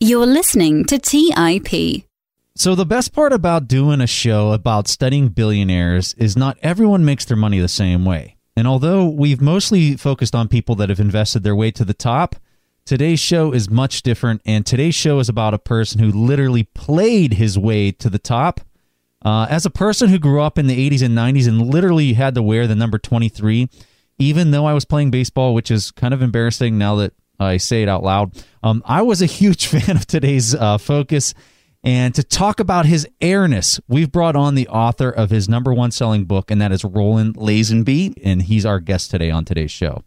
You're listening to TIP. So, the best part about doing a show about studying billionaires is not everyone makes their money the same way. And although we've mostly focused on people that have invested their way to the top, today's show is much different. And today's show is about a person who literally played his way to the top. Uh, as a person who grew up in the 80s and 90s and literally had to wear the number 23, even though I was playing baseball, which is kind of embarrassing now that I say it out loud, um, I was a huge fan of today's uh, focus. And to talk about his airness, we've brought on the author of his number one selling book, and that is Roland Lazenby, and he's our guest today on today's show.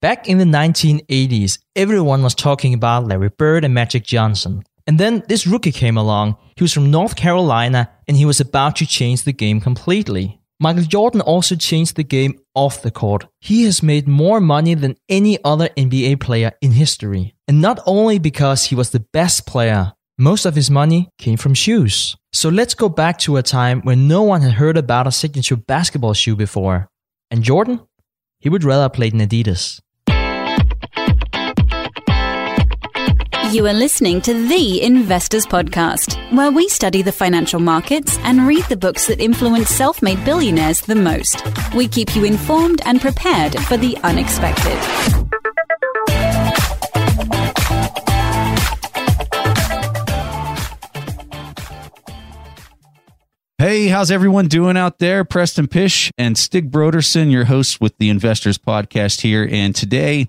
Back in the 1980s, everyone was talking about Larry Bird and Magic Johnson. And then this rookie came along. He was from North Carolina, and he was about to change the game completely. Michael Jordan also changed the game off the court. He has made more money than any other NBA player in history. And not only because he was the best player, most of his money came from shoes. So let's go back to a time when no one had heard about a signature basketball shoe before. And Jordan? He would rather play in Adidas. You are listening to The Investors Podcast, where we study the financial markets and read the books that influence self made billionaires the most. We keep you informed and prepared for the unexpected. Hey, how's everyone doing out there? Preston Pish and Stig Brodersen, your hosts with the Investors Podcast here. And today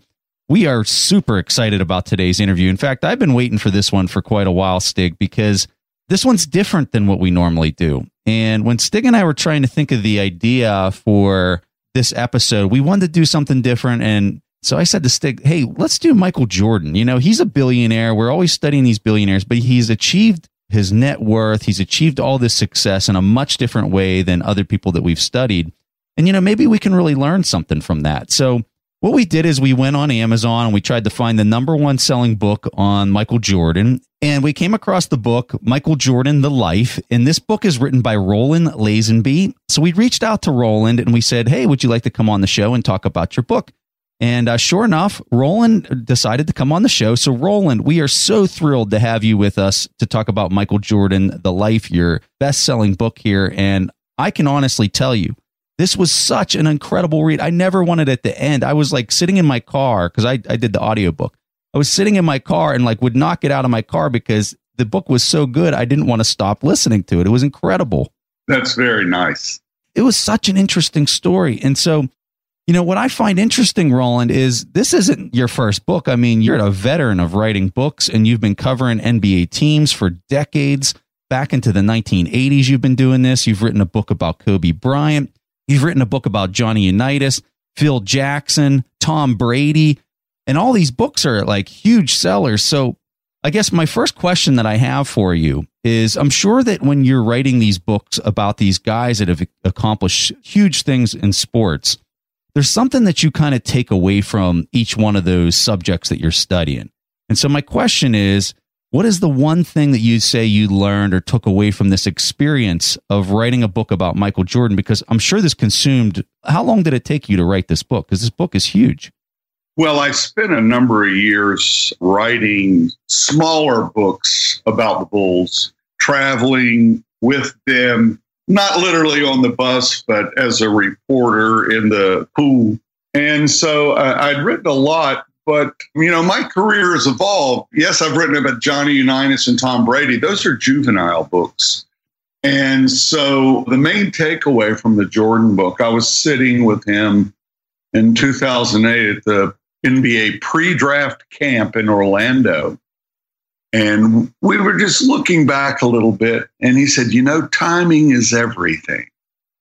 we are super excited about today's interview. In fact, I've been waiting for this one for quite a while, Stig, because this one's different than what we normally do. And when Stig and I were trying to think of the idea for this episode, we wanted to do something different. And so I said to Stig, hey, let's do Michael Jordan. You know, he's a billionaire. We're always studying these billionaires, but he's achieved his net worth. He's achieved all this success in a much different way than other people that we've studied. And, you know, maybe we can really learn something from that. So, what we did is we went on Amazon and we tried to find the number one selling book on Michael Jordan. And we came across the book, Michael Jordan, The Life. And this book is written by Roland Lazenby. So we reached out to Roland and we said, Hey, would you like to come on the show and talk about your book? And uh, sure enough, Roland decided to come on the show. So, Roland, we are so thrilled to have you with us to talk about Michael Jordan, The Life, your best selling book here. And I can honestly tell you, this was such an incredible read. I never wanted it at the end. I was like sitting in my car because I, I did the audiobook. I was sitting in my car and like would not get out of my car because the book was so good. I didn't want to stop listening to it. It was incredible. That's very nice. It was such an interesting story. And so you know, what I find interesting, Roland, is this isn't your first book. I mean, you're a veteran of writing books and you've been covering NBA teams for decades. Back into the 1980s, you've been doing this. You've written a book about Kobe Bryant. You've written a book about Johnny Unitas, Phil Jackson, Tom Brady, and all these books are like huge sellers. So I guess my first question that I have for you is I'm sure that when you're writing these books about these guys that have accomplished huge things in sports, there's something that you kind of take away from each one of those subjects that you're studying. And so my question is, what is the one thing that you say you learned or took away from this experience of writing a book about Michael Jordan? Because I'm sure this consumed, how long did it take you to write this book? Because this book is huge. Well, I spent a number of years writing smaller books about the Bulls, traveling with them not literally on the bus, but as a reporter in the pool. And so uh, I'd written a lot, but you know, my career has evolved. Yes, I've written about Johnny Unitas and Tom Brady. Those are juvenile books. And so the main takeaway from the Jordan book, I was sitting with him in 2008 at the NBA pre draft camp in Orlando. And we were just looking back a little bit, and he said, You know, timing is everything.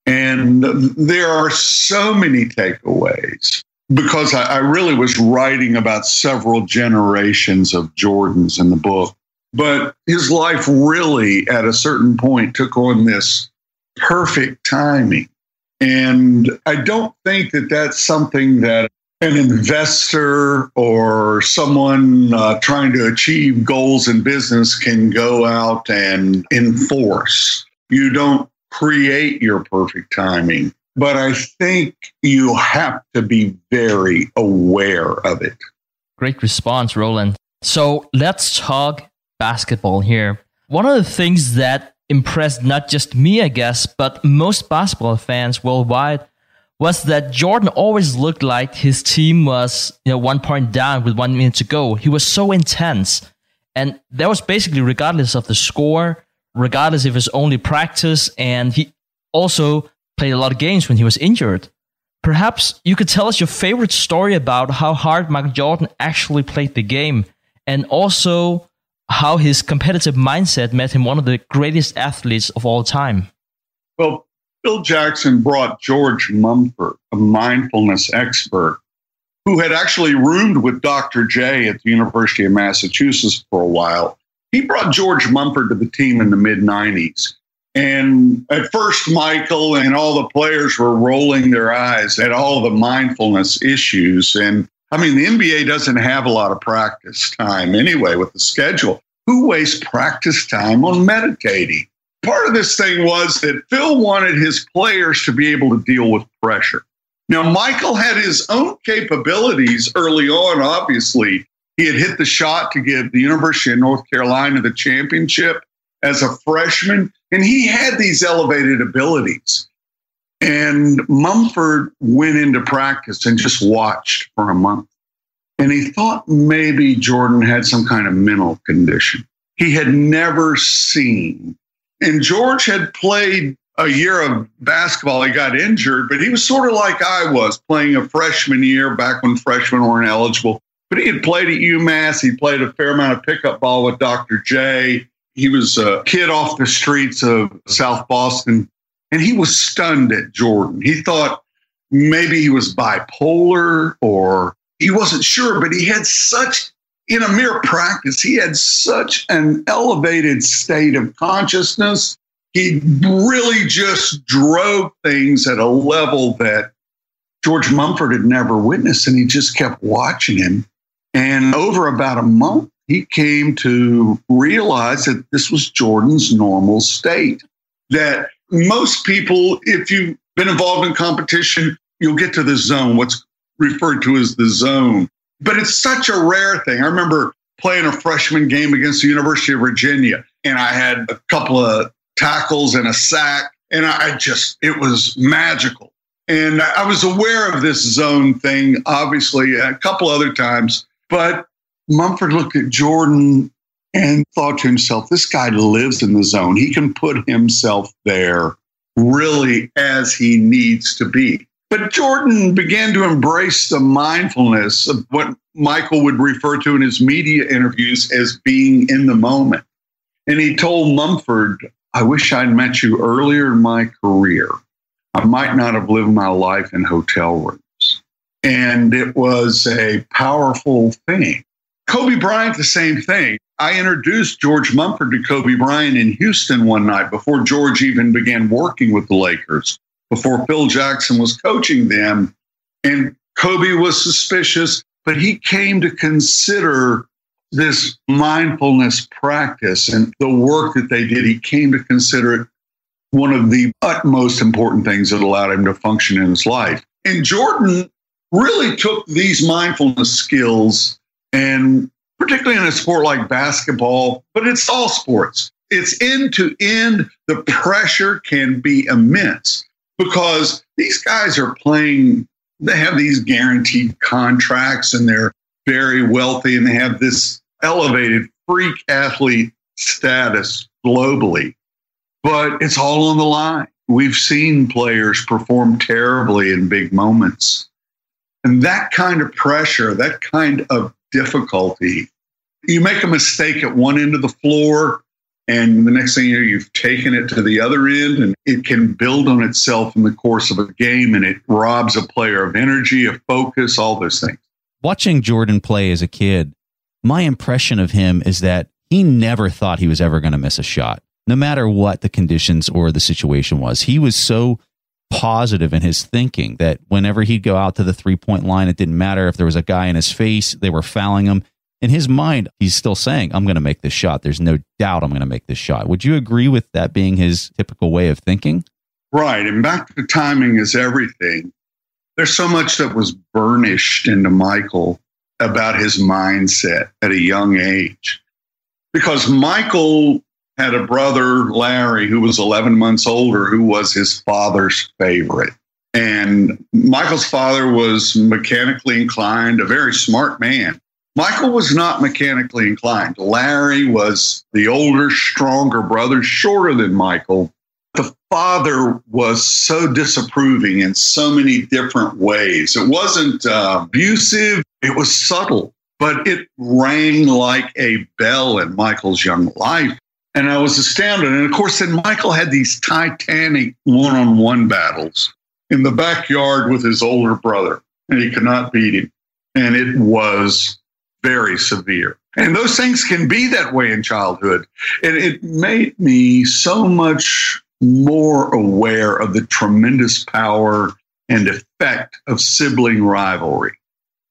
And there are so many takeaways because I, I, really was writing about several generations of Jordans in the book. But his life really, at a certain point, took on this perfect timing. And I don't think that that's something that an investor or someone uh, trying to achieve goals in business can go out and enforce. You don't create your perfect timing, but I think you have to be very aware of it. Great response, Roland. So let's talk basketball here. One of the things that impressed not just me, I guess, but most basketball fans worldwide was that Jordan always looked like his team was, you know, one point down with one minute to go. He was so intense. And that was basically regardless of the score, regardless if it was only practice, and he also played a lot of games when he was injured. Perhaps you could tell us your favorite story about how hard Michael Jordan actually played the game and also how his competitive mindset made him one of the greatest athletes of all time. Well, Phil Jackson brought George Mumford, a mindfulness expert, who had actually roomed with Dr. J at the University of Massachusetts for a while. He brought George Mumford to the team in the mid 90s. And at first, Michael and all the players were rolling their eyes at all the mindfulness issues. And I mean, the NBA doesn't have a lot of practice time anyway with the schedule. Who wastes practice time on meditating? Part of this thing was that Phil wanted his players to be able to deal with pressure. Now, Michael had his own capabilities early on, obviously. He had hit the shot to give the University of North Carolina the championship as a freshman, and he had these elevated abilities. And Mumford went into practice and just watched for a month. And he thought maybe Jordan had some kind of mental condition he had never seen. And George had played a year of basketball. He got injured, but he was sort of like I was playing a freshman year back when freshmen weren't eligible. But he had played at UMass. He played a fair amount of pickup ball with Dr. J. He was a kid off the streets of South Boston, and he was stunned at Jordan. He thought maybe he was bipolar or he wasn't sure, but he had such, in a mere practice, he had such an elevated state of consciousness. He really just drove things at a level that George Mumford had never witnessed, and he just kept watching him. And over about a month, he came to realize that this was Jordan's normal state. That most people, if you've been involved in competition, you'll get to the zone, what's referred to as the zone. But it's such a rare thing. I remember playing a freshman game against the University of Virginia, and I had a couple of tackles and a sack, and I just, it was magical. And I was aware of this zone thing, obviously, a couple other times, but Mumford looked at Jordan and thought to himself, this guy lives in the zone. He can put himself there really as he needs to be. But Jordan began to embrace the mindfulness of what Michael would refer to in his media interviews as being in the moment. And he told Mumford, I wish I'd met you earlier in my career. I might not have lived my life in hotel rooms. And it was a powerful thing. Kobe Bryant, the same thing. I introduced George Mumford to Kobe Bryant in Houston one night before George even began working with the Lakers, before Phil Jackson was coaching them. And Kobe was suspicious, but he came to consider this mindfulness practice and the work that they did. He came to consider it one of the utmost important things that allowed him to function in his life. And Jordan really took these mindfulness skills and particularly in a sport like basketball, but it's all sports. It's end to end. The pressure can be immense because these guys are playing, they have these guaranteed contracts and they're very wealthy and they have this elevated freak athlete status globally. But it's all on the line. We've seen players perform terribly in big moments. And that kind of pressure, that kind of difficulty. You make a mistake at one end of the floor, and the next thing you know, you've taken it to the other end, and it can build on itself in the course of a game, and it robs a player of energy, of focus, all those things. Watching Jordan play as a kid, my impression of him is that he never thought he was ever going to miss a shot, no matter what the conditions or the situation was. He was so positive in his thinking that whenever he'd go out to the three point line, it didn't matter if there was a guy in his face, they were fouling him. In his mind, he's still saying, I'm going to make this shot. There's no doubt I'm going to make this shot. Would you agree with that being his typical way of thinking? Right. And back to timing is everything. There's so much that was burnished into Michael about his mindset at a young age. because Michael had a brother, Larry, who was 11 months older, who was his father's favorite. And Michael's father was mechanically inclined, a very smart man. Michael was not mechanically inclined. Larry was the older, stronger brother, shorter than Michael. The father was so disapproving in so many different ways. It wasn't uh, abusive, it was subtle, but it rang like a bell in Michael's young life. And I was astounded. And of course, then Michael had these titanic one on one battles in the backyard with his older brother, and he could not beat him. And it was very severe. And those things can be that way in childhood. And it made me so much more aware of the tremendous power and effect of sibling rivalry.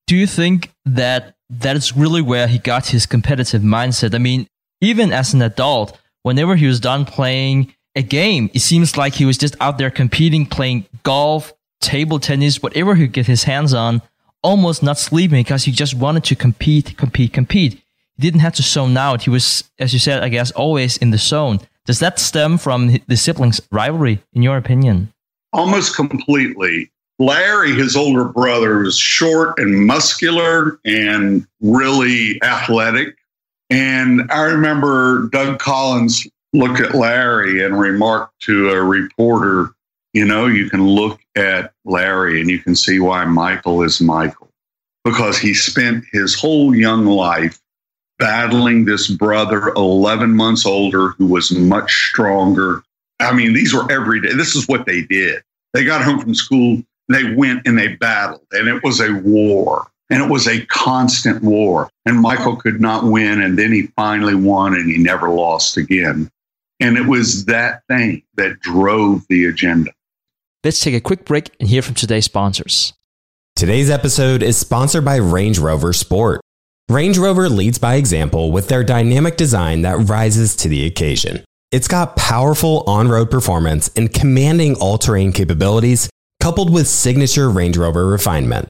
Do you think that that is really where he got his competitive mindset? I mean, even as an adult, whenever he was done playing a game, it seems like he was just out there competing, playing golf, table tennis, whatever he could get his hands on, almost not sleeping because he just wanted to compete, compete, compete. He didn't have to zone out. He was, as you said, I guess, always in the zone. Does that stem from the siblings' rivalry, in your opinion? Almost completely. Larry, his older brother, was short and muscular and really athletic. And I remember Doug Collins looked at Larry and remarked to a reporter, you know, you can look at Larry and you can see why Michael is Michael because he spent his whole young life battling this brother 11 months older who was much stronger. I mean, these were every day. This is what they did. They got home from school, they went and they battled, and it was a war. And it was a constant war. And Michael could not win. And then he finally won and he never lost again. And it was that thing that drove the agenda. Let's take a quick break and hear from today's sponsors. Today's episode is sponsored by Range Rover Sport. Range Rover leads by example with their dynamic design that rises to the occasion. It's got powerful on road performance and commanding all terrain capabilities, coupled with signature Range Rover refinement.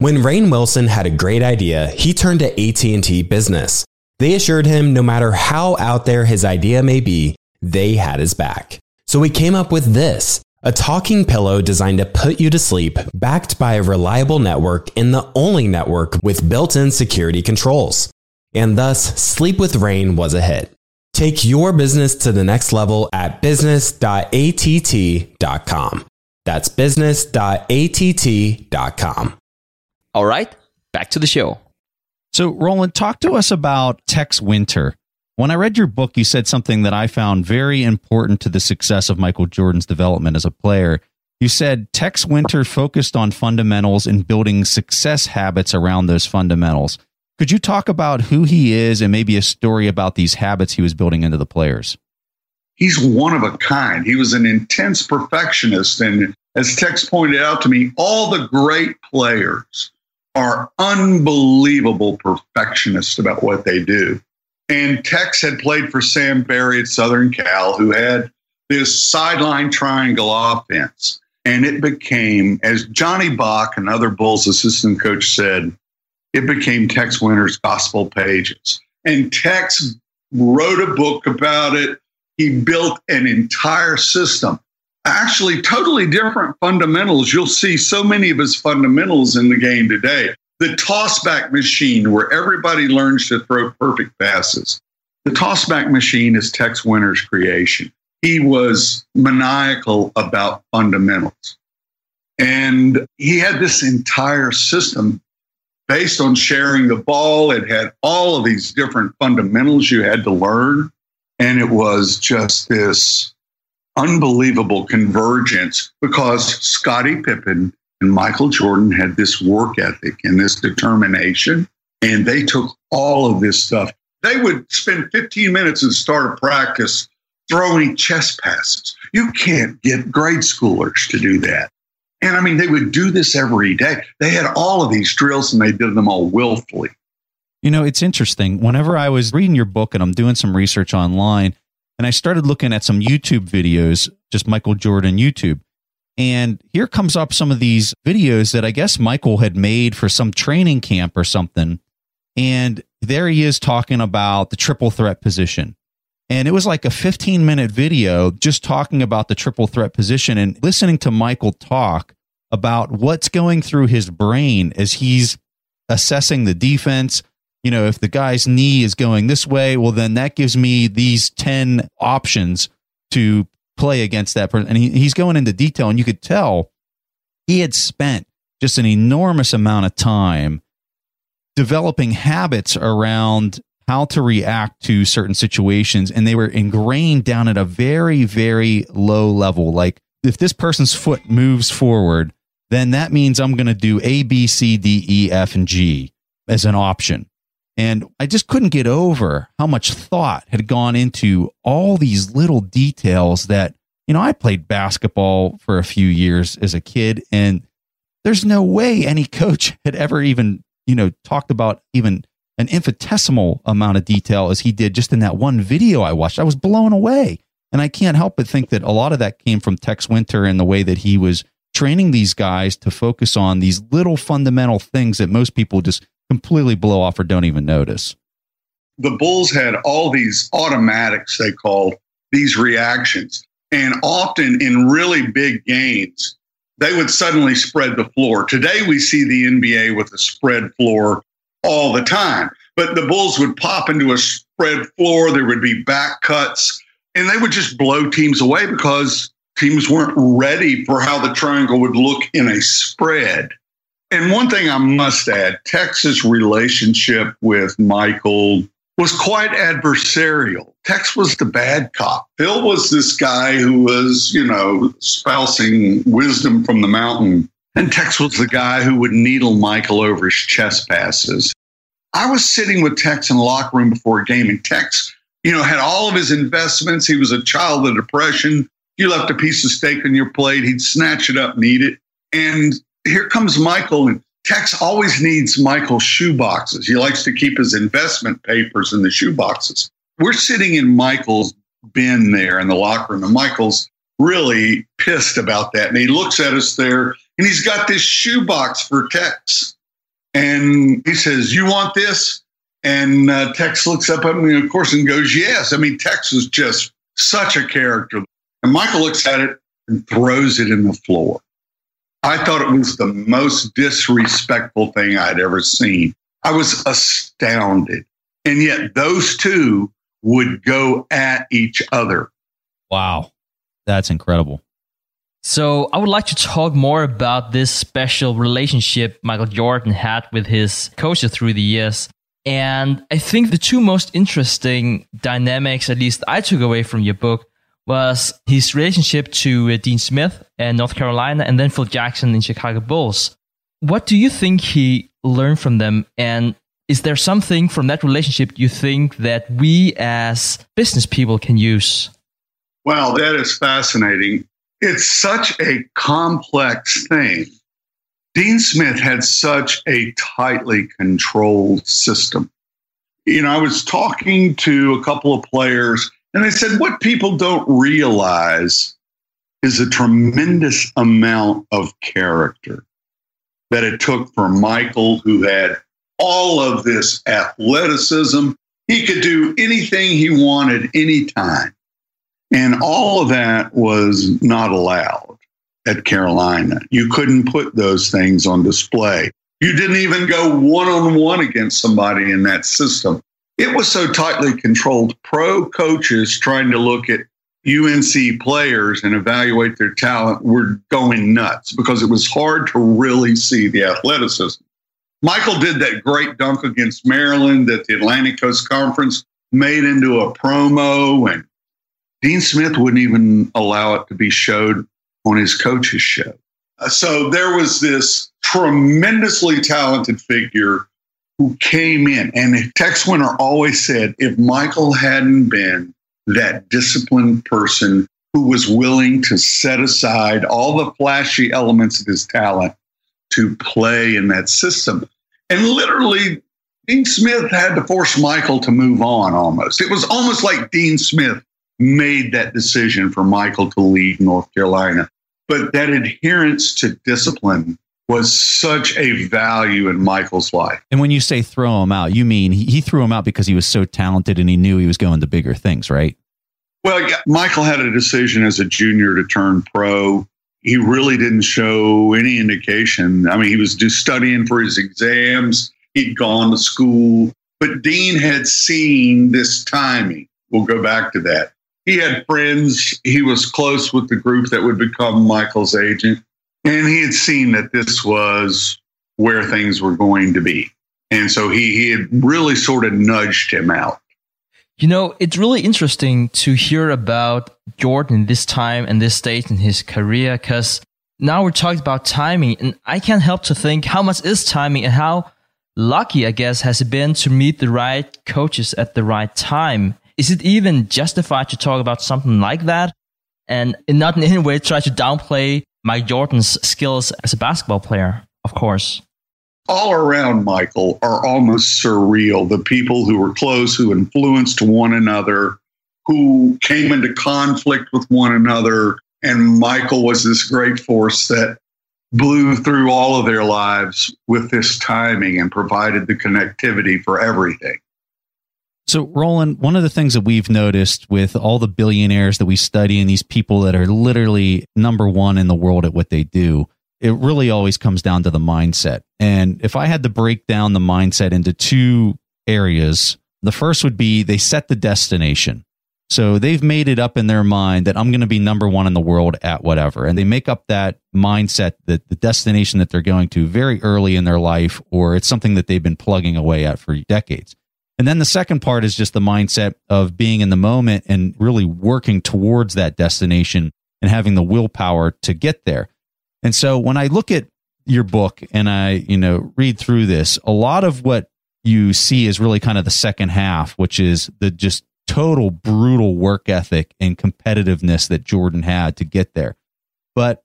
When Rainn Wilson had a great idea, he turned to AT&T Business. They assured him no matter how out there his idea may be, they had his back. So he came up with this, a talking pillow designed to put you to sleep, backed by a reliable network and the only network with built-in security controls. And thus, Sleep with Rain was a hit. Take your business to the next level at business.att.com. That's business.att.com. All right, back to the show. So, Roland, talk to us about Tex Winter. When I read your book, you said something that I found very important to the success of Michael Jordan's development as a player. You said Tex Winter focused on fundamentals and building success habits around those fundamentals. Could you talk about who he is and maybe a story about these habits he was building into the players? he's one of a kind. He was an intense perfectionist. And as Tex pointed out to me, all the great players are unbelievable perfectionists about what they do. And Tex had played for Sam Barry at Southern Cal, who had this sideline triangle offense. And it became, as Johnny Bach, another Bulls assistant coach, said, it became Tex Winter's gospel pages. And Tex wrote a book about it. He built an entire system. Actually, totally different fundamentals. You'll see so many of his fundamentals in the game today. The tossback machine, where everybody learns to throw perfect passes. The tossback machine is Tex Winter's creation he was maniacal about fundamentals. And he had this entire system based on sharing the ball. It had all of these different fundamentals you had to learn. And it was just this unbelievable convergence because Scottie Pippen and Michael Jordan had this work ethic and this determination. And they took all of this stuff. They would spend 15 minutes and start a practice throwing chest passes. You can't get grade schoolers to do that. And I mean, they would do this every day. They had all of these drills and they did them all willfully. You know, it's interesting. Whenever I was reading your book and I'm doing some research online, and I started looking at some YouTube videos, just Michael Jordan YouTube. And here comes up some of these videos that I guess Michael had made for some training camp or something. And there he is talking about the triple threat position. And it was like a 15 minute video just talking about the triple threat position and listening to Michael talk about what's going through his brain as he's assessing the defense. You know, if the guy's knee is going this way, well, then that gives me these 10 options to play against that person. And he, he's going into detail, and you could tell he had spent just an enormous amount of time developing habits around how to react to certain situations and they were ingrained down at a very very low level like if this person's foot moves forward then that means i'm going to do a b c d e f and g as an option and i just couldn't get over how much thought had gone into all these little details that you know i played basketball for a few years as a kid and there's no way any coach had ever even you know talked about even an infinitesimal amount of detail as he did just in that one video I watched. I was blown away. And I can't help but think that a lot of that came from Tex Winter and the way that he was training these guys to focus on these little fundamental things that most people just completely blow off or don't even notice. The Bulls had all these automatics, they called these reactions. And often in really big games, they would suddenly spread the floor. Today, we see the NBA with a spread floor all the time. But the Bulls would pop into a spread floor. There would be back cuts, and they would just blow teams away because teams weren't ready for how the triangle would look in a spread. And one thing I must add Tex's relationship with Michael was quite adversarial. Tex was the bad cop. Phil was this guy who was, you know, spousing wisdom from the mountain. And Tex was the guy who would needle Michael over his chest passes. I was sitting with Tex in the locker room before a game, and Tex, you know, had all of his investments. He was a child of depression. You left a piece of steak on your plate, he'd snatch it up and eat it. And here comes Michael, and Tex always needs Michael's shoe boxes. He likes to keep his investment papers in the shoe boxes. We're sitting in Michael's bin there in the locker room, and Michael's really pissed about that. And he looks at us there and he's got this shoebox for Tex. And he says, You want this? And uh, Tex looks up at me, of course, and goes, Yes. I mean, Tex is just such a character. And Michael looks at it and throws it in the floor. I thought it was the most disrespectful thing I'd ever seen. I was astounded. And yet, those two would go at each other. Wow. That's incredible. So I would like to talk more about this special relationship Michael Jordan had with his coaches through the years. And I think the two most interesting dynamics, at least I took away from your book, was his relationship to uh, Dean Smith in North Carolina and then Phil Jackson in Chicago Bulls. What do you think he learned from them? And is there something from that relationship you think that we as business people can use? Wow, that is fascinating. It's such a complex thing. Dean Smith had such a tightly controlled system. You know, I was talking to a couple of players, and they said what people don't realize is a tremendous amount of character that it took for Michael, who had all of this athleticism. He could do anything he wanted anytime. And all of that was not allowed at Carolina. You couldn't put those things on display. You didn't even go one on one against somebody in that system. It was so tightly controlled. Pro coaches trying to look at UNC players and evaluate their talent were going nuts because it was hard to really see the athleticism. Michael did that great dunk against Maryland that the Atlantic Coast Conference made into a promo, and Dean Smith wouldn't even allow it to be showed on his coach's show. Uh, so there was this tremendously talented figure who came in, and Tex Winter always said if Michael hadn't been that disciplined person who was willing to set aside all the flashy elements of his talent to play in that system. And literally, Dean Smith had to force Michael to move on almost. It was almost like Dean Smith made that decision for Michael to leave North Carolina. But that adherence to discipline was such a value in Michael's life. And when you say throw him out, you mean he threw him out because he was so talented and he knew he was going to bigger things, right? Well, yeah, Michael had a decision as a junior to turn pro. He really didn't show any indication. I mean, he was just studying for his exams. He'd gone to school, but Dean had seen this timing. We'll go back to that. He had friends. He was close with the group that would become Michael's agent. And he had seen that this was where things were going to be. And so he, he had really sort of nudged him out. You know, it's really interesting to hear about Jordan this time and this stage in his career because now we're talking about timing, and I can't help to think how much is timing and how lucky, I guess, has it been to meet the right coaches at the right time. Is it even justified to talk about something like that? And not in any way try to downplay Mike Jordan's skills as a basketball player, of course all around Michael are almost surreal. The people who were close, who influenced one another, who came into conflict with one another. And Michael was this great force that blew through all of their lives with this timing and provided the connectivity for everything. So, Roland, one of the things that we've noticed with all the billionaires that we study and these people that are literally number one in the world at what they do it really always comes down to the mindset. And if I had to break down the mindset into two areas, the first would be they set the destination. So they've made it up in their mind that I'm going to be number one in the world at whatever. And they make up that mindset that the destination that they're going to very early in their life, or it's something that they've been plugging away at for decades. And then the second part is just the mindset of being in the moment and really working towards that destination and having the willpower to get there. And so when I look at your book and I, you know, read through this, a lot of what you see is really kind of the second half, which is the just total brutal work ethic and competitiveness that Jordan had to get there. But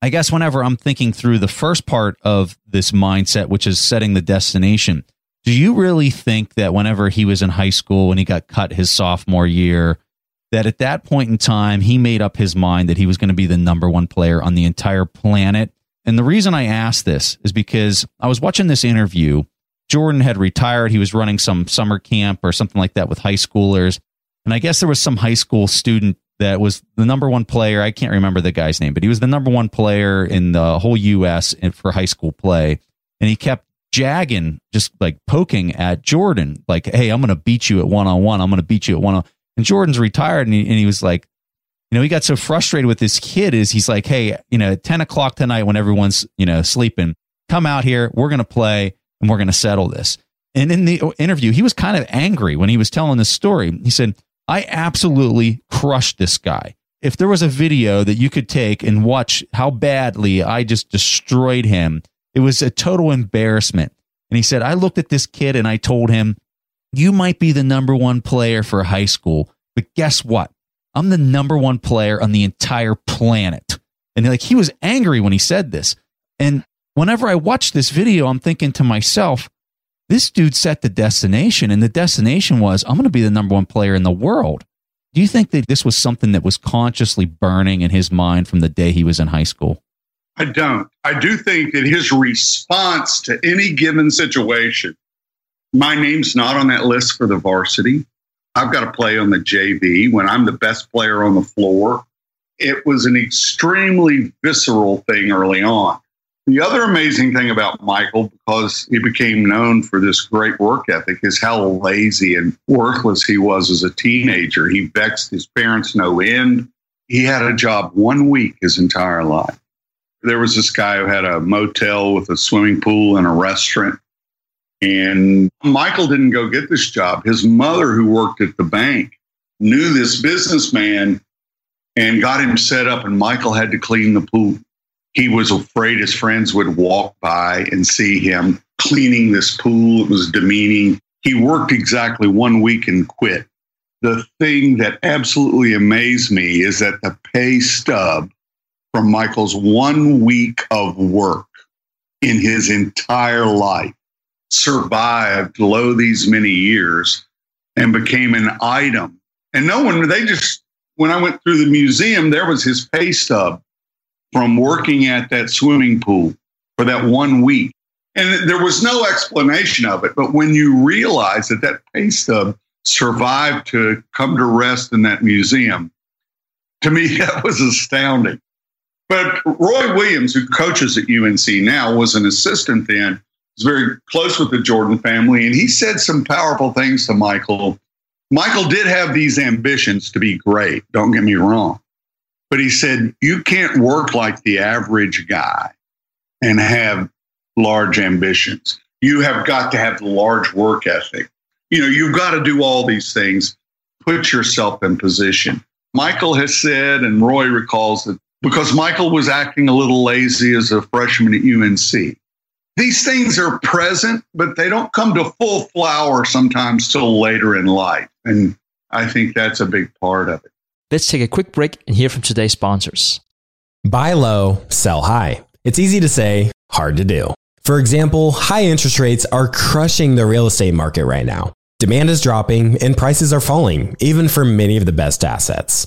I guess whenever I'm thinking through the first part of this mindset, which is setting the destination, do you really think that whenever he was in high school, when he got cut his sophomore year, that at that point in time, he made up his mind that he was going to be the number one player on the entire planet. And the reason I asked this is because I was watching this interview. Jordan had retired. He was running some summer camp or something like that with high schoolers. And I guess there was some high school student that was the number one player. I can't remember the guy's name, but he was the number one player in the whole U.S. for high school play. And he kept jagging, just like poking at Jordan, like, hey, I'm going to beat you at one on one. I'm going to beat you at one on and Jordan's retired, and he, and he was like, you know, he got so frustrated with this kid is he's like, hey, you know, 10 o'clock tonight when everyone's, you know, sleeping, come out here. We're going to play and we're going to settle this. And in the interview, he was kind of angry when he was telling this story. He said, I absolutely crushed this guy. If there was a video that you could take and watch how badly I just destroyed him, it was a total embarrassment. And he said, I looked at this kid and I told him, you might be the number one player for high school, but guess what? I'm the number one player on the entire planet. And like he was angry when he said this. And whenever I watch this video, I'm thinking to myself, this dude set the destination, and the destination was, I'm going to be the number one player in the world. Do you think that this was something that was consciously burning in his mind from the day he was in high school? I don't. I do think that his response to any given situation, my name's not on that list for the varsity. I've got to play on the JV when I'm the best player on the floor. It was an extremely visceral thing early on. The other amazing thing about Michael, because he became known for this great work ethic, is how lazy and worthless he was as a teenager. He vexed his parents no end. He had a job one week his entire life. There was this guy who had a motel with a swimming pool and a restaurant. And Michael didn't go get this job. His mother, who worked at the bank, knew this businessman and got him set up, and Michael had to clean the pool he was afraid his friends would walk by and see him cleaning this pool. It was demeaning. He worked exactly one week and quit. The thing that absolutely amazed me is that the pay stub from Michael's one week of work in his entire life survived low these many years and became an item. And no one, they just, when I went through the museum, there was his pay stub from working at that swimming pool for that one week. And there was no explanation of it. But when you realize that that pay stub survived to come to rest in that museum, to me, that was astounding. But Roy Williams, who coaches at UNC now, was an assistant then, was very close with the Jordan family. And he said some powerful things to Michael. Michael did have these ambitions to be great, don't get me wrong. But he said, you can't work like the average guy and have large ambitions. You have got to have the large work ethic. You know, you've got to do all these things, put yourself in position. Michael has said, and Roy recalls that because Michael was acting a little lazy as a freshman at UNC. These things are present, but they don't come to full flower sometimes till later in life. And I think that's a big part of it. Let's take a quick break and hear from today's sponsors. Buy low, sell high. It's easy to say, hard to do. For example, high interest rates are crushing the real estate market right now. Demand is dropping and prices are falling, even for many of the best assets.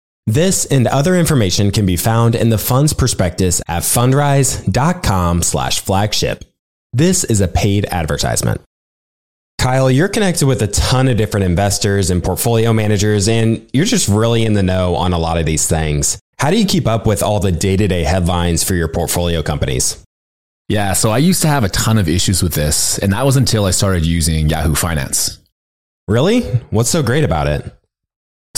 This and other information can be found in the fund's prospectus at fundrise.com slash flagship. This is a paid advertisement. Kyle, you're connected with a ton of different investors and portfolio managers, and you're just really in the know on a lot of these things. How do you keep up with all the day to day headlines for your portfolio companies? Yeah, so I used to have a ton of issues with this, and that was until I started using Yahoo Finance. Really? What's so great about it?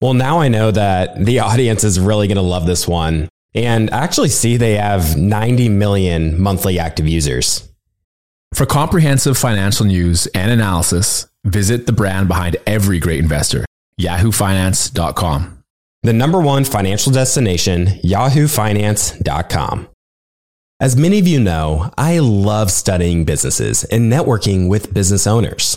Well, now I know that the audience is really going to love this one and actually see they have 90 million monthly active users. For comprehensive financial news and analysis, visit the brand behind every great investor, yahoofinance.com. The number one financial destination, yahoofinance.com. As many of you know, I love studying businesses and networking with business owners.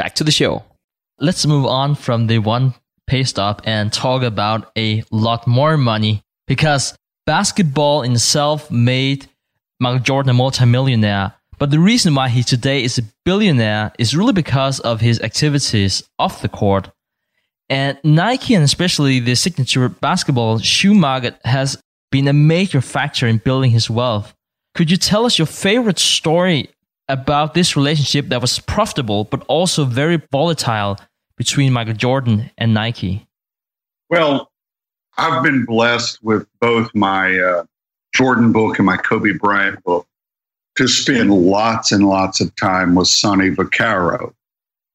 back to the show. Let's move on from the one pay stop and talk about a lot more money because basketball in itself made Michael Jordan a multimillionaire. But the reason why he today is a billionaire is really because of his activities off the court. And Nike and especially the signature basketball shoe market has been a major factor in building his wealth. Could you tell us your favorite story about this relationship that was profitable but also very volatile between Michael Jordan and Nike? Well, I've been blessed with both my uh, Jordan book and my Kobe Bryant book to spend lots and lots of time with Sonny Vaccaro,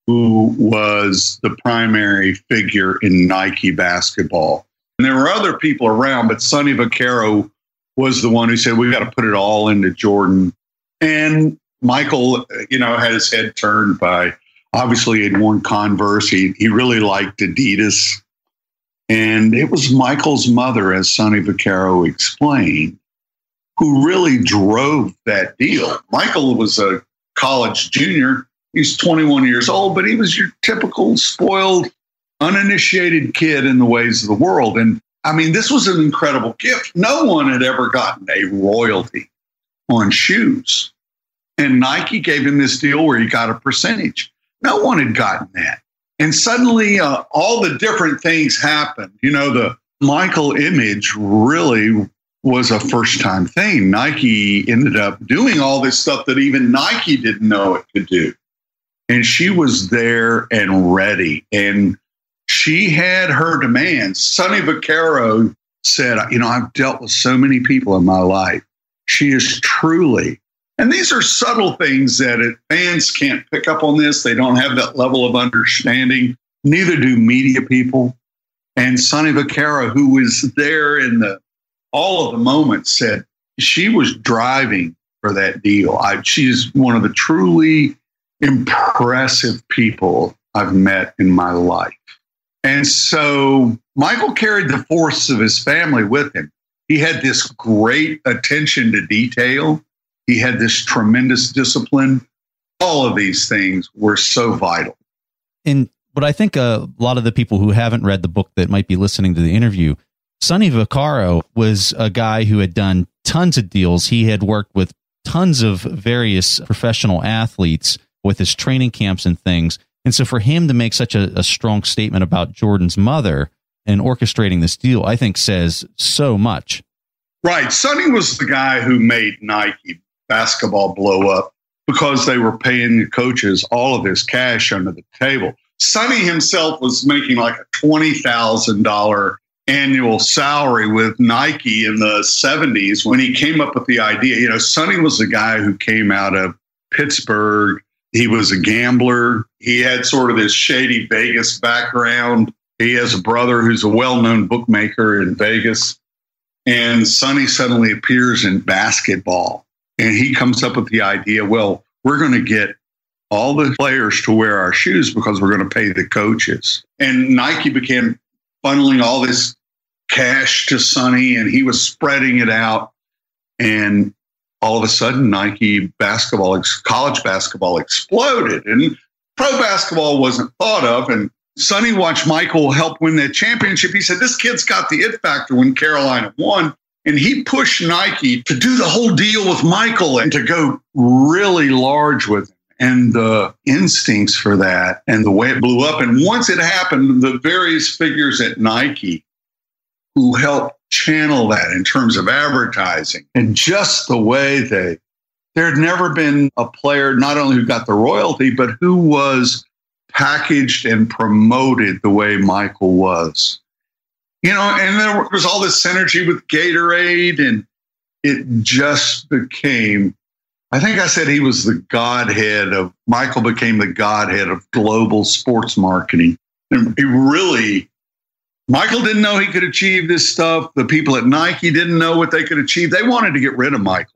who was the primary figure in Nike basketball. And there were other people around, but Sonny Vaccaro was the one who said, we got to put it all into Jordan. And Michael, you know, had his head turned by obviously he'd worn Converse. He, he really liked Adidas. And it was Michael's mother, as Sonny Vaccaro explained, who really drove that deal. Michael was a college junior. He's 21 years old, but he was your typical spoiled, uninitiated kid in the ways of the world. And I mean, this was an incredible gift. No one had ever gotten a royalty on shoes. And Nike gave him this deal where he got a percentage. No one had gotten that. And suddenly, uh, all the different things happened. You know, the Michael image really was a first time thing. Nike ended up doing all this stuff that even Nike didn't know it could do. And she was there and ready. And she had her demands. Sonny Vaccaro said, You know, I've dealt with so many people in my life. She is truly and these are subtle things that fans can't pick up on this. They don't have that level of understanding. Neither do media people. And Sonny Vaccaro, who was there in the all of the moments, said she was driving for that deal. I, she's one of the truly impressive people I've met in my life. And so Michael carried the force of his family with him. He had this great attention to detail he had this tremendous discipline. All of these things were so vital. And what I think a lot of the people who haven't read the book that might be listening to the interview, Sonny Vaccaro was a guy who had done tons of deals. He had worked with tons of various professional athletes with his training camps and things. And so for him to make such a, a strong statement about Jordan's mother and orchestrating this deal, I think says so much. Right. Sonny was the guy who made Nike basketball blow up because they were paying the coaches all of this cash under the table. Sonny himself was making like a $20,000 annual salary with Nike in the 70s when he came up with the idea. You know, Sonny was a guy who came out of Pittsburgh. He was a gambler. He had sort of this shady Vegas background. He has a brother who's a well known bookmaker in Vegas. And Sonny suddenly appears in basketball and he comes up with the idea well, we're going to get all the players to wear our shoes because we're going to pay the coaches. And Nike began funneling all this cash to Sonny, and he was spreading it out. And all of a sudden, Nike basketball, college basketball exploded. And pro basketball wasn't thought of. And Sonny watched Michael help win that championship. He said, This kid's got the it factor when Carolina won. And he pushed Nike to do the whole deal with Michael and to go really large with him. And the instincts for that and the way it blew up. And once it happened, the various figures at Nike who helped channel that in terms of advertising and just the way they, there had never been a player, not only who got the royalty, but who was packaged and promoted the way Michael was. You know, and there was all this synergy with Gatorade, and it just became. I think I said he was the godhead of Michael became the godhead of global sports marketing. And he really, Michael didn't know he could achieve this stuff. The people at Nike didn't know what they could achieve. They wanted to get rid of Michael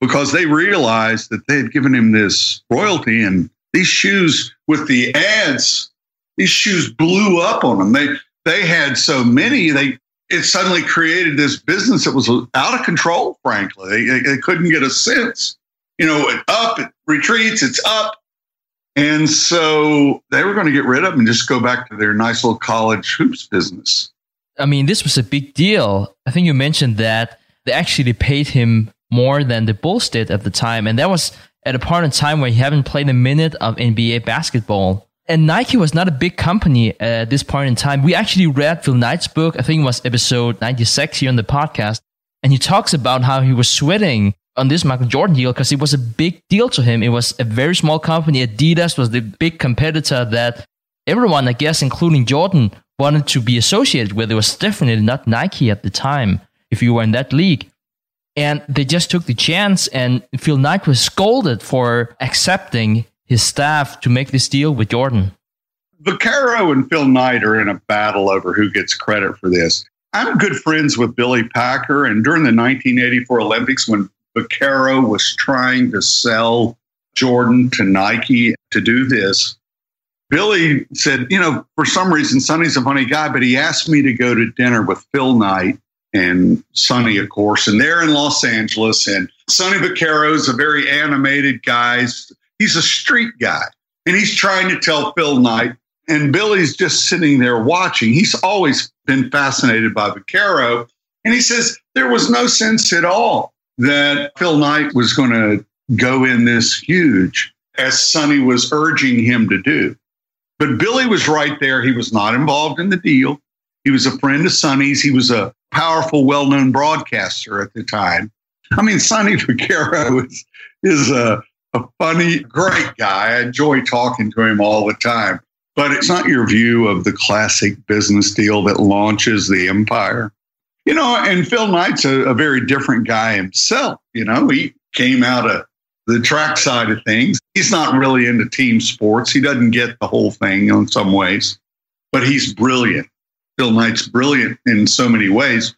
because they realized that they had given him this royalty and these shoes with the ads, these shoes blew up on them. They they had so many, they it suddenly created this business that was out of control, frankly. They, they couldn't get a sense. You know, it up, it retreats, it's up. And so they were going to get rid of them and just go back to their nice little college hoops business. I mean, this was a big deal. I think you mentioned that they actually paid him more than the Bulls did at the time. And that was at a point in time where he hadn't played a minute of NBA basketball. And Nike was not a big company at this point in time. We actually read Phil Knight's book, I think it was episode 96 here on the podcast. And he talks about how he was sweating on this Michael Jordan deal because it was a big deal to him. It was a very small company. Adidas was the big competitor that everyone, I guess, including Jordan, wanted to be associated with. It was definitely not Nike at the time if you were in that league. And they just took the chance, and Phil Knight was scolded for accepting his staff to make this deal with Jordan. Vaccaro and Phil Knight are in a battle over who gets credit for this. I'm good friends with Billy Packer, and during the 1984 Olympics, when Vaccaro was trying to sell Jordan to Nike to do this, Billy said, You know, for some reason, Sonny's a funny guy, but he asked me to go to dinner with Phil Knight and Sonny, of course, and they're in Los Angeles. And Sonny Vaccaro is a very animated guy. He's a street guy, and he's trying to tell Phil Knight. And Billy's just sitting there watching. He's always been fascinated by Vaccaro. And he says there was no sense at all that Phil Knight was going to go in this huge as Sonny was urging him to do. But Billy was right there. He was not involved in the deal. He was a friend of Sonny's. He was a powerful, well known broadcaster at the time. I mean, Sonny Vaccaro is, is a, a funny, great guy. I enjoy talking to him all the time. But it's not your view of the classic business deal that launches the empire. You know, and Phil Knight's a, a very different guy himself. You know, he came out of the track side of things. He's not really into team sports. He doesn't get the whole thing in some ways, but he's brilliant. Phil Knight's brilliant in so many ways.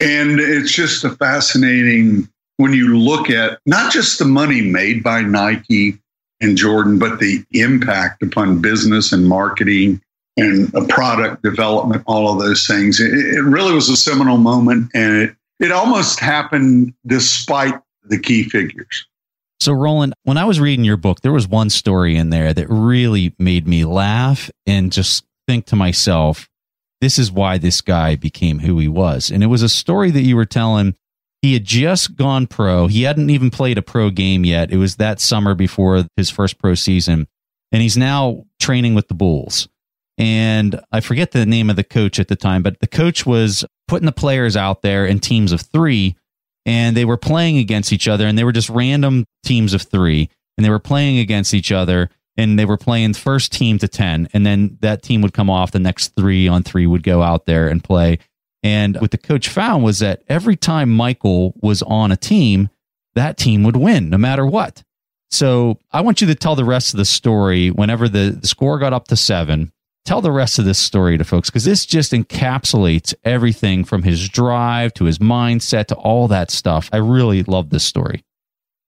And it's just a fascinating when you look at not just the money made by Nike and Jordan, but the impact upon business and marketing and product development, all of those things. It, it really was a seminal moment, and it, it almost happened despite the key figures. So, Roland, when I was reading your book, there was one story in there that really made me laugh and just think to myself, this is why this guy became who he was. And it was a story that you were telling. He had just gone pro. He hadn't even played a pro game yet. It was that summer before his first pro season. And he's now training with the Bulls. And I forget the name of the coach at the time, but the coach was putting the players out there in teams of three and they were playing against each other and they were just random teams of three and they were playing against each other and they were playing first team to 10 and then that team would come off the next 3 on 3 would go out there and play and what the coach found was that every time Michael was on a team that team would win no matter what so I want you to tell the rest of the story whenever the, the score got up to 7 tell the rest of this story to folks because this just encapsulates everything from his drive to his mindset to all that stuff. I really love this story.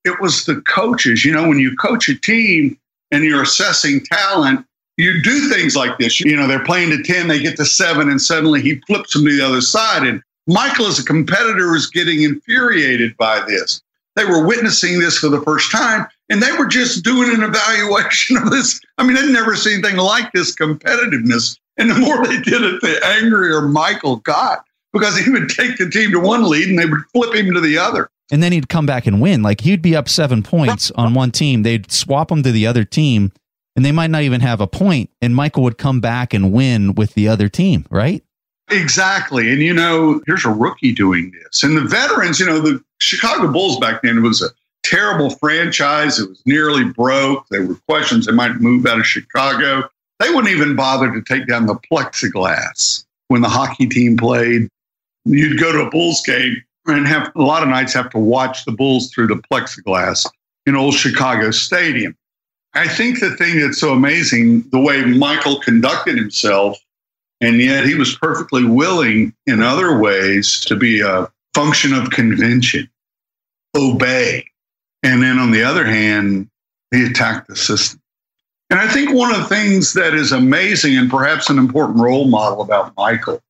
It was the coaches. You know, when you coach a team, and you're assessing talent, you do things like this. You know, they're playing to 10, they get to seven, and suddenly he flips them to the other side. And Michael, as a competitor, is getting infuriated by this. they were witnessing this for the first time and they were just doing an evaluation of this. I mean, they'd never seen anything like this competitiveness. And the more they did it, the angrier Michael got because he would take the team to one lead and they would flip him to the other. And then he'd come back and win. Like he'd be up seven points on one team. They'd swap him to the other team and they might not even have a point, And Michael would come back and win with the other team, right? Exactly. And, you know, here's a rookie doing this. And the veterans, you know, the Chicago Bulls back then it was a terrible franchise. It was nearly broke. There were questions they might move out of Chicago. They wouldn't even bother to take down the plexiglass when the hockey team played. You'd go to a Bulls game and have a lot of nights have to watch the Bulls through the plexiglass in old Chicago Stadium. I think the thing that's so amazing, the way Michael conducted himself and yet he was perfectly willing in other ways to be a function of convention, obey. And then on the other hand, he attacked the system. And I think one of the things that is amazing and perhaps an important role model about Michael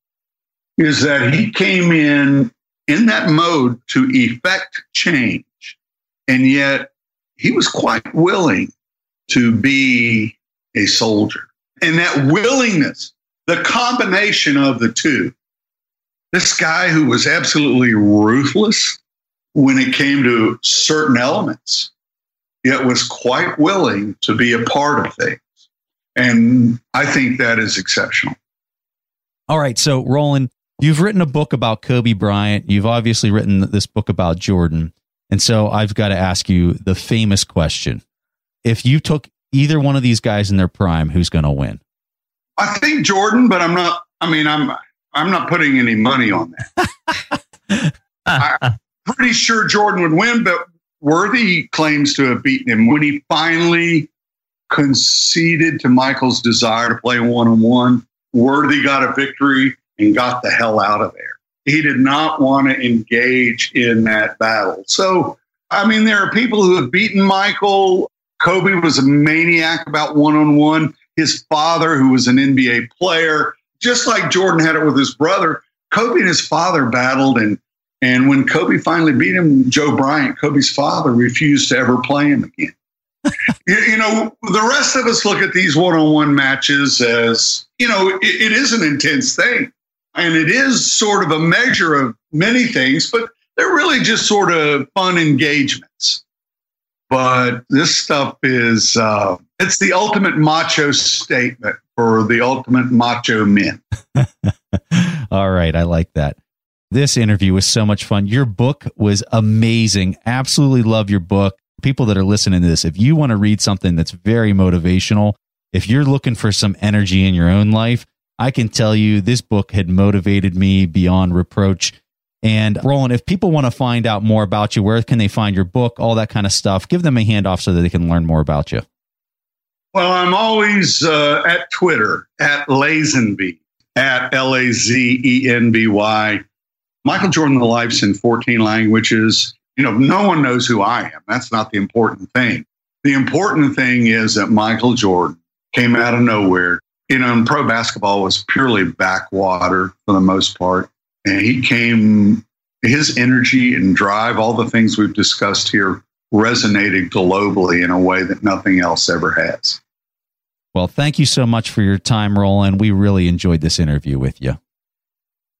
is that he came in in that mode to effect change. And yet he was quite willing to be a soldier. And that willingness the combination of the two, this guy who was absolutely ruthless when it came to certain elements, yet was quite willing to be a part of things. And I think that is exceptional. All right. So, Roland, you've written a book about Kobe Bryant. You've obviously written this book about Jordan. And so I've got to ask you the famous question. If you took either one of these guys in their prime, who's going to win? I think Jordan, but I'm not. I mean, I'm I'm not putting any money on that. I'm pretty sure Jordan would win, but Worthy claims to have beaten him when he finally conceded to Michael's desire to play one on one. Worthy got a victory and got the hell out of there. He did not want to engage in that battle. So, I mean, there are people who have beaten Michael. Kobe was a maniac about one on one his father, who was an NBA player, just like Jordan had it with his brother. Kobe and his father battled, and and when Kobe finally beat him, Joe Bryant, Kobe's father, refused to ever play him again. you, you, know, the rest of us look at these one-on-one matches as you know, it, it is an intense thing, and it is sort of a measure of many things, but they're really just sort of fun engagements. But this stuff is uh, it's the ultimate macho statement for the ultimate macho men. All right. I like that. This interview was so much fun. Your book was amazing. Absolutely love your book. People that are listening to this, if you want to read something that's very motivational, if you're looking for some energy in your own life, I can tell you this book had motivated me beyond reproach. And Roland, if people want to find out more about you, where can they find your book, all that kind of stuff? Give them a handoff so that they can learn more about you. Well, I'm always uh, at Twitter at Lazenby at L A Z E N B Y. Michael Jordan, the life's in 14 languages. You know, no one knows who I am. That's not the important thing. The important thing is that Michael Jordan came out of nowhere. You know, and pro basketball was purely backwater for the most part. And he came, his energy and drive, all the things we've discussed here, resonated globally in a way that nothing else ever has. Well, thank you so much for your time, Roland. We really enjoyed this interview with you.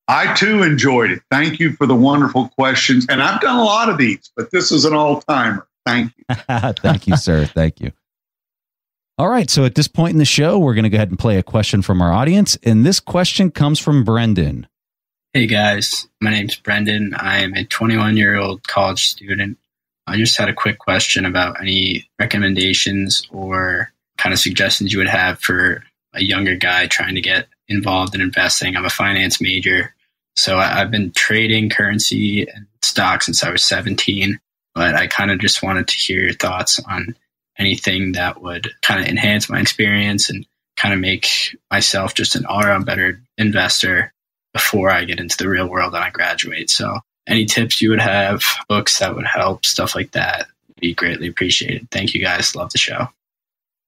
I too enjoyed it. Thank you for the wonderful questions. And I've done a lot of these, but this is an all timer. Thank you. thank you, sir. Thank you. All right. So at this point in the show, we're going to go ahead and play a question from our audience. And this question comes from Brendan. Hey guys, my name's Brendan. I am a 21 year old college student. I just had a quick question about any recommendations or kind of suggestions you would have for a younger guy trying to get involved in investing. I'm a finance major, so I, have been trading currency and stocks since I was 17. But I kind of just wanted to hear your thoughts on anything that would kind of enhance my experience and kind of make myself just an all around better investor before I get into the real world and I graduate. So, any tips you would have, books that would help, stuff like that, be greatly appreciated. Thank you guys. Love the show.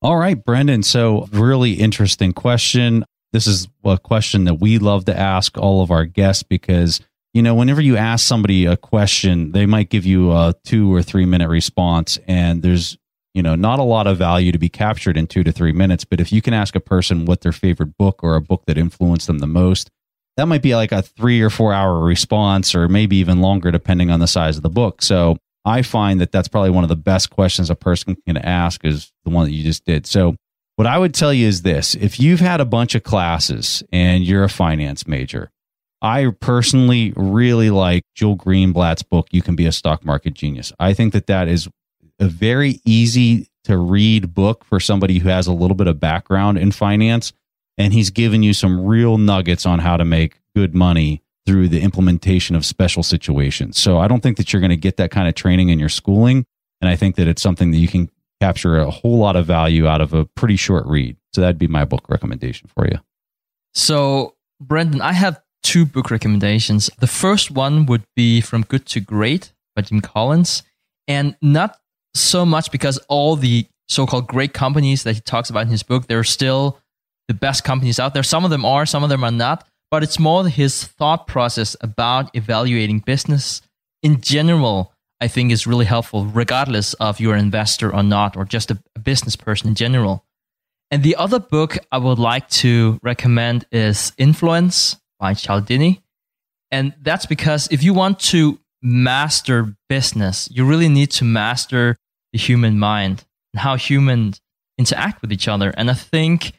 All right, Brendan. So, really interesting question. This is a question that we love to ask all of our guests because you know, whenever you ask somebody a question, they might give you a two or three minute response, and there's, you know, not a lot of value to be captured in two to three minutes. But if you can ask a person what their favorite book or a book that influenced them the most, that might be like a three or four hour response, or maybe even longer, depending on the size of the book. So I find that that's probably one of the best questions a person can ask is the one that you just did. So what I would tell you is this if you've had a bunch of classes and you're a finance major, I personally really like Joel Greenblatt's book, You Can Be a Stock Market Genius. I think that that is a very easy to read book for somebody who has a little bit of background in finance. And he's given you some real nuggets on how to make good money through the implementation of special situations. So I don't think that you're going to get that kind of training in your schooling. And I think that it's something that you can capture a whole lot of value out of a pretty short read. So that'd be my book recommendation for you. So, Brendan, I have two book recommendations. The first one would be From Good to Great by Jim Collins. And not so much because all the so called great companies that he talks about in his book, they're still the best companies out there. Some of them are, some of them are not but it's more his thought process about evaluating business in general. I think is really helpful, regardless of you're an investor or not, or just a, a business person in general. And the other book I would like to recommend is Influence by Cialdini. And that's because if you want to master business, you really need to master the human mind and how humans interact with each other. And I think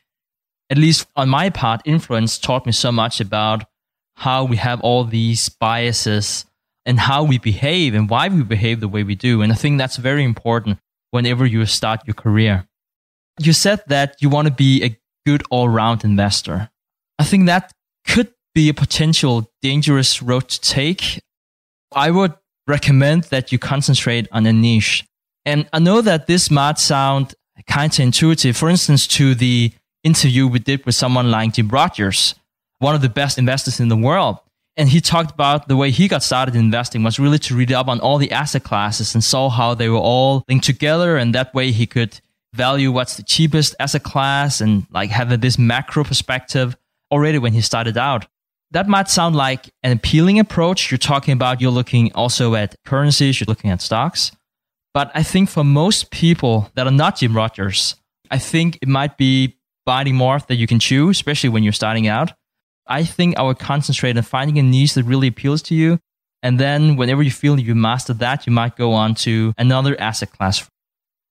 at least on my part, influence taught me so much about how we have all these biases and how we behave and why we behave the way we do. And I think that's very important whenever you start your career. You said that you want to be a good all round investor. I think that could be a potential dangerous road to take. I would recommend that you concentrate on a niche. And I know that this might sound counterintuitive. For instance, to the interview we did with someone like Jim Rogers, one of the best investors in the world. And he talked about the way he got started investing was really to read up on all the asset classes and saw how they were all linked together. And that way he could value what's the cheapest asset class and like have this macro perspective already when he started out. That might sound like an appealing approach. You're talking about you're looking also at currencies, you're looking at stocks. But I think for most people that are not Jim Rogers, I think it might be body morph that you can choose, especially when you're starting out. I think I would concentrate on finding a niche that really appeals to you. And then whenever you feel you master that, you might go on to another asset class.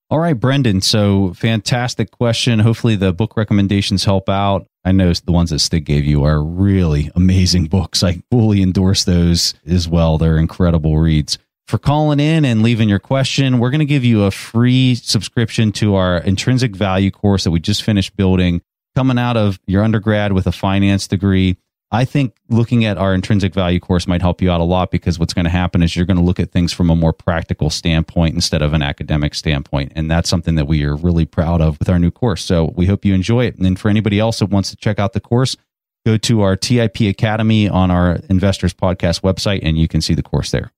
All right, Brendan. So fantastic question. Hopefully the book recommendations help out. I know the ones that Stig gave you are really amazing books. I fully endorse those as well. They're incredible reads for calling in and leaving your question. We're going to give you a free subscription to our intrinsic value course that we just finished building. Coming out of your undergrad with a finance degree, I think looking at our intrinsic value course might help you out a lot because what's going to happen is you're going to look at things from a more practical standpoint instead of an academic standpoint. And that's something that we are really proud of with our new course. So we hope you enjoy it. And then for anybody else that wants to check out the course, go to our TIP Academy on our Investors Podcast website and you can see the course there.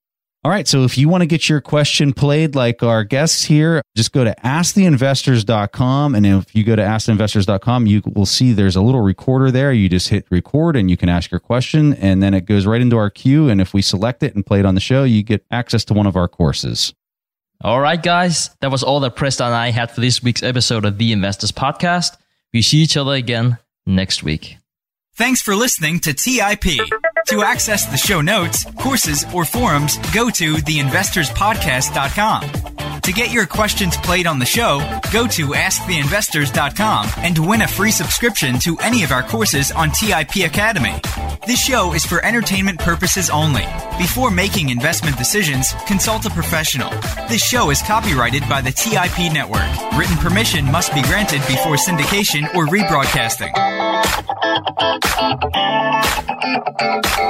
All right. So if you want to get your question played like our guests here, just go to asktheinvestors.com. And if you go to asktheinvestors.com, you will see there's a little recorder there. You just hit record and you can ask your question. And then it goes right into our queue. And if we select it and play it on the show, you get access to one of our courses. All right, guys. That was all that Preston and I had for this week's episode of the Investors Podcast. We see each other again next week. Thanks for listening to TIP. To access the show notes, courses, or forums, go to theinvestorspodcast.com. To get your questions played on the show, go to asktheinvestors.com and win a free subscription to any of our courses on TIP Academy. This show is for entertainment purposes only. Before making investment decisions, consult a professional. This show is copyrighted by the TIP Network. Written permission must be granted before syndication or rebroadcasting. VIP,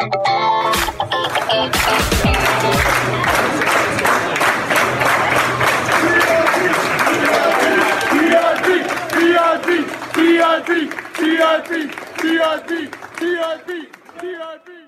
VIP, VIP, VIP, VIP.